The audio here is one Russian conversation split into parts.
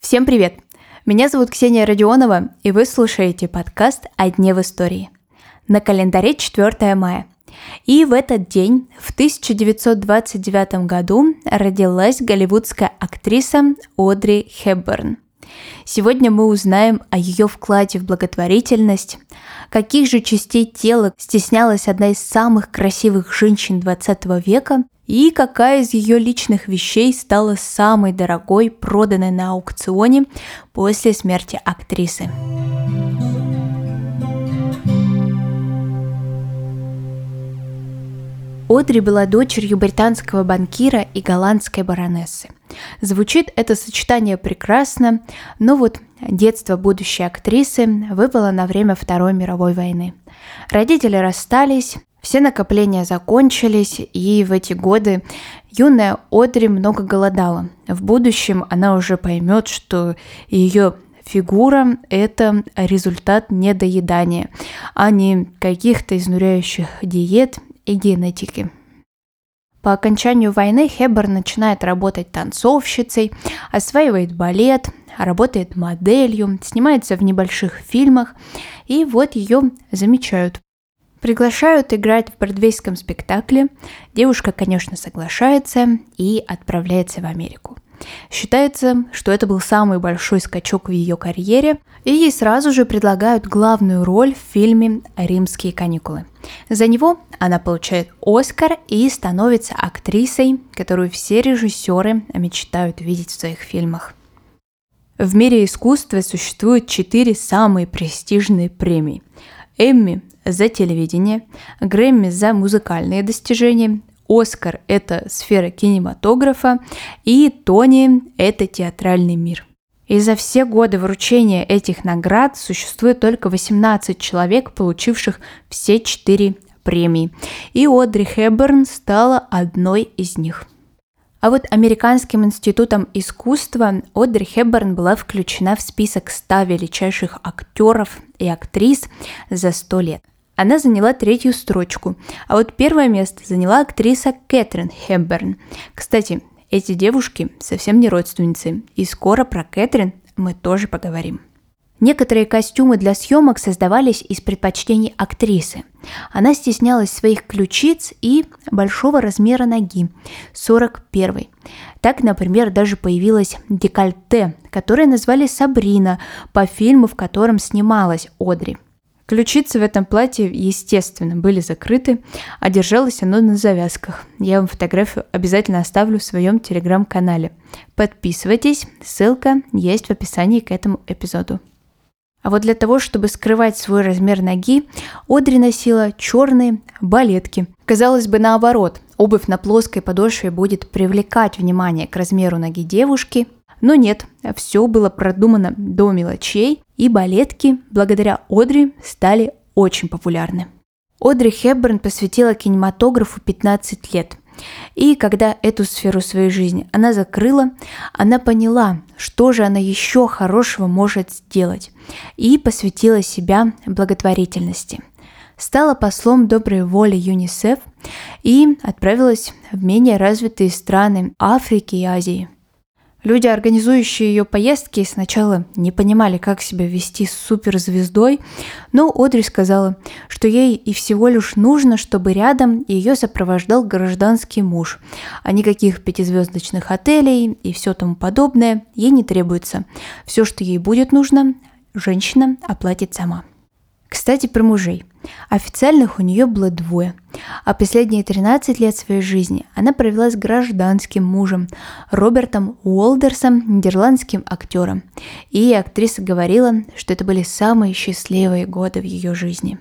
Всем привет! Меня зовут Ксения Родионова, и вы слушаете подкаст «О дне в истории». На календаре 4 мая. И в этот день, в 1929 году, родилась голливудская актриса Одри Хепберн. Сегодня мы узнаем о ее вкладе в благотворительность, каких же частей тела стеснялась одна из самых красивых женщин 20 века и какая из ее личных вещей стала самой дорогой, проданной на аукционе после смерти актрисы. Одри была дочерью британского банкира и голландской баронессы. Звучит это сочетание прекрасно, но вот детство будущей актрисы выпало на время Второй мировой войны. Родители расстались, все накопления закончились, и в эти годы юная Одри много голодала. В будущем она уже поймет, что ее фигура – это результат недоедания, а не каких-то изнуряющих диет и генетики. По окончанию войны Хебер начинает работать танцовщицей, осваивает балет, работает моделью, снимается в небольших фильмах, и вот ее замечают. Приглашают играть в бродвейском спектакле. Девушка, конечно, соглашается и отправляется в Америку. Считается, что это был самый большой скачок в ее карьере, и ей сразу же предлагают главную роль в фильме «Римские каникулы». За него она получает Оскар и становится актрисой, которую все режиссеры мечтают видеть в своих фильмах. В мире искусства существуют четыре самые престижные премии. Эмми за телевидение, Грэмми за музыкальные достижения, Оскар – это сфера кинематографа, и Тони – это театральный мир. И за все годы вручения этих наград существует только 18 человек, получивших все четыре премии. И Одри Хэбберн стала одной из них. А вот Американским институтом искусства Одри Хэбберн была включена в список 100 величайших актеров и актрис за 100 лет. Она заняла третью строчку, а вот первое место заняла актриса Кэтрин Хепберн. Кстати, эти девушки совсем не родственницы, и скоро про Кэтрин мы тоже поговорим. Некоторые костюмы для съемок создавались из предпочтений актрисы. Она стеснялась своих ключиц и большого размера ноги, 41. Так, например, даже появилась декольте, которое назвали Сабрина по фильму, в котором снималась Одри. Ключицы в этом платье, естественно, были закрыты, а держалось оно на завязках. Я вам фотографию обязательно оставлю в своем телеграм-канале. Подписывайтесь, ссылка есть в описании к этому эпизоду. А вот для того, чтобы скрывать свой размер ноги, Одри носила черные балетки. Казалось бы, наоборот, обувь на плоской подошве будет привлекать внимание к размеру ноги девушки, но нет, все было продумано до мелочей, и балетки, благодаря Одри, стали очень популярны. Одри Хепберн посвятила кинематографу 15 лет. И когда эту сферу своей жизни она закрыла, она поняла, что же она еще хорошего может сделать, и посвятила себя благотворительности. Стала послом доброй воли ЮНИСЕФ и отправилась в менее развитые страны Африки и Азии – Люди, организующие ее поездки, сначала не понимали, как себя вести с суперзвездой, но Одри сказала, что ей и всего лишь нужно, чтобы рядом ее сопровождал гражданский муж, а никаких пятизвездочных отелей и все тому подобное ей не требуется. Все, что ей будет нужно, женщина оплатит сама. Кстати, про мужей. Официальных у нее было двое, а последние 13 лет своей жизни она провела с гражданским мужем Робертом Уолдерсом, нидерландским актером. И актриса говорила, что это были самые счастливые годы в ее жизни.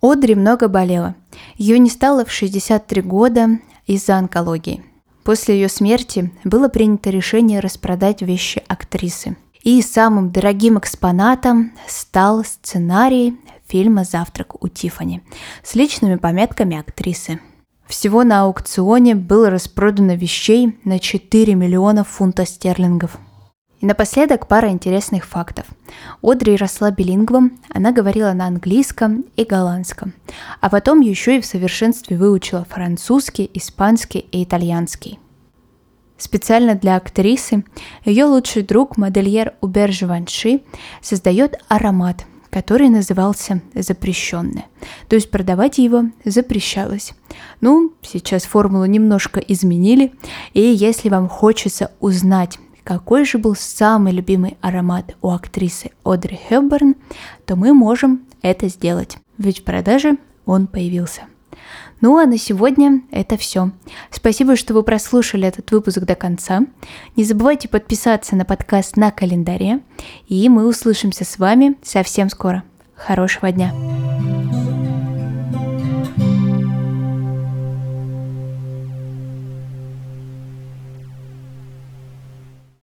Одри много болела. Ее не стало в 63 года из-за онкологии. После ее смерти было принято решение распродать вещи актрисы – и самым дорогим экспонатом стал сценарий фильма «Завтрак у Тифани» с личными пометками актрисы. Всего на аукционе было распродано вещей на 4 миллиона фунтов стерлингов. И напоследок пара интересных фактов. Одри росла билингвом, она говорила на английском и голландском, а потом еще и в совершенстве выучила французский, испанский и итальянский. Специально для актрисы ее лучший друг, модельер Убер Живанши, создает аромат, который назывался «запрещенный». То есть продавать его запрещалось. Ну, сейчас формулу немножко изменили, и если вам хочется узнать, какой же был самый любимый аромат у актрисы Одри Хепберн, то мы можем это сделать, ведь в продаже он появился. Ну а на сегодня это все. Спасибо, что вы прослушали этот выпуск до конца. Не забывайте подписаться на подкаст на календаре. И мы услышимся с вами совсем скоро. Хорошего дня!